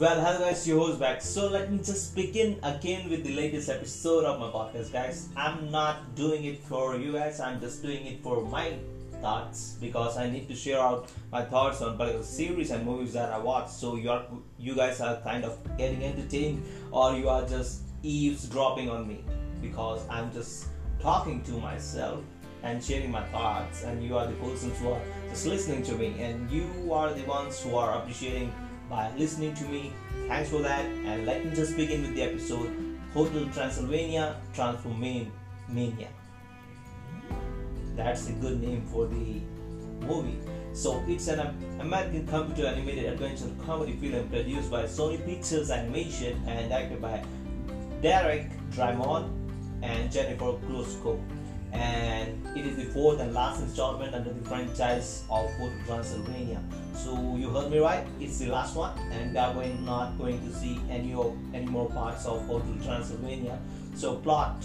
Well, hello guys, your host back. So let me just begin again with the latest episode of my podcast, guys. I'm not doing it for you guys. I'm just doing it for my thoughts because I need to share out my thoughts on particular series and movies that I watch. So you are, you guys are kind of getting entertained, or you are just eavesdropping on me because I'm just talking to myself and sharing my thoughts, and you are the persons who are just listening to me, and you are the ones who are appreciating by listening to me. Thanks for that. And let me just begin with the episode Hotel Transylvania Transformania. That's a good name for the movie. So it's an American computer animated adventure comedy film produced by Sony Pictures Animation and directed by Derek Drymon and Jennifer Kluska and it is the fourth and last installment under the franchise of Hotel Transylvania. So you heard me right, it's the last one, and uh, we're not going to see any of any more parts of Hotel Transylvania. So plot: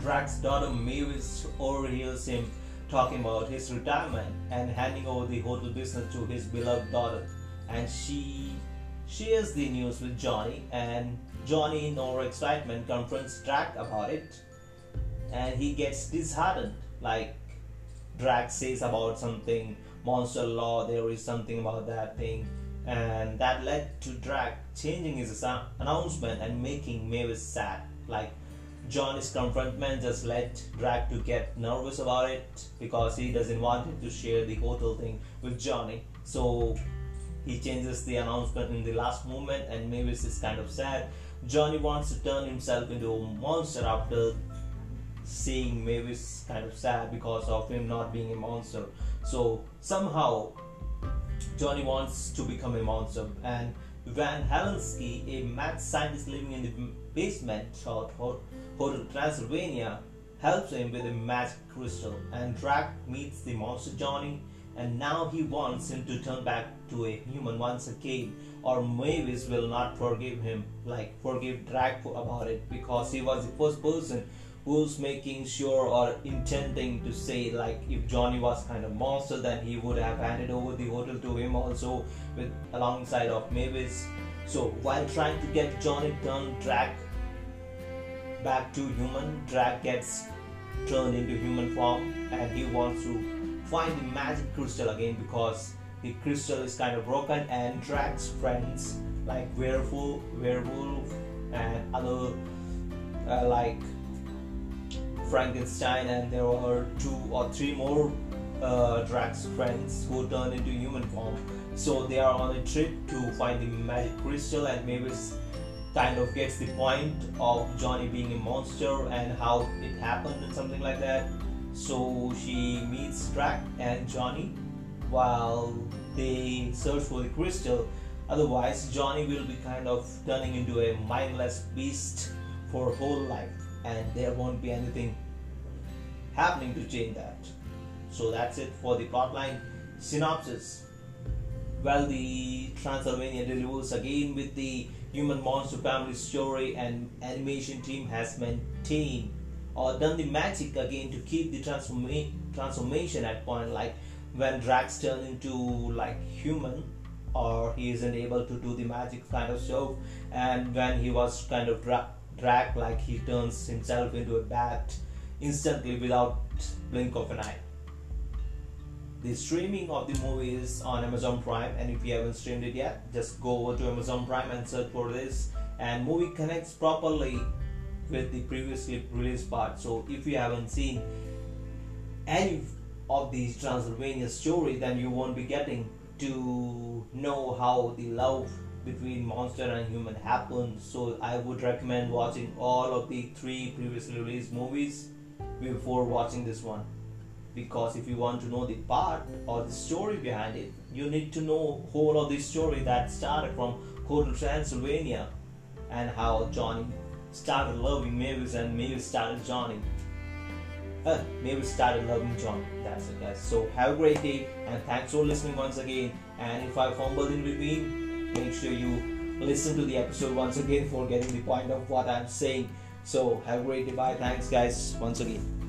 Drac's daughter Mavis overhears him talking about his retirement and handing over the hotel business to his beloved daughter, and she shares the news with Johnny, and Johnny, in all excitement, confronts Drac about it and he gets disheartened. Like Drac says about something monster law there is something about that thing. And that led to Drac changing his announcement and making Mavis sad. Like Johnny's confrontment just led Drac to get nervous about it because he doesn't want to share the hotel thing with Johnny. So he changes the announcement in the last moment and Mavis is kind of sad. Johnny wants to turn himself into a monster after seeing Mavis kind of sad because of him not being a monster. So somehow Johnny wants to become a monster, and Van Helensky, a mad scientist living in the basement of Hotel Transylvania, helps him with a magic crystal. And Drac meets the monster Johnny, and now he wants him to turn back to a human once again, or Mavis will not forgive him, like forgive Drac about it, because he was the first person who's making sure or intending to say like if Johnny was kind of monster then he would have handed over the hotel to him also with alongside of Mavis. So while trying to get Johnny turned Drac back to human, Drac gets turned into human form and he wants to find the magic crystal again because the crystal is kind of broken and Drac's friends like werewolf, werewolf and other uh, like Frankenstein, and there were two or three more uh, Drac's friends who turn into human form. So they are on a trip to find the magic crystal, and Mavis kind of gets the point of Johnny being a monster and how it happened and something like that. So she meets Drag and Johnny while they search for the crystal. Otherwise, Johnny will be kind of turning into a mindless beast for whole life and there won't be anything happening to change that. So that's it for the plotline synopsis. Well, the Transylvania delivers again with the human monster family story, and animation team has maintained or done the magic again to keep the transforma- transformation at point like when Drax turn into like human or he isn't able to do the magic kind of stuff and when he was kind of dra- drag like he turns himself into a bat instantly without blink of an eye. The streaming of the movie is on Amazon Prime, and if you haven't streamed it yet, just go over to Amazon Prime and search for this. And movie connects properly with the previously released part. So if you haven't seen any of these Transylvania story, then you won't be getting to know how the love between monster and human happens. So I would recommend watching all of the three previously released movies before watching this one. Because if you want to know the part or the story behind it, you need to know whole of the story that started from Hotel Transylvania and how Johnny started loving Mavis and Mavis started Johnny. Uh, Mavis started loving Johnny. That's it, guys. So have a great day and thanks for listening once again. And if I fumbled in between, make sure you listen to the episode once again for getting the point of what I'm saying. So have a great day. Bye. Thanks, guys, once again.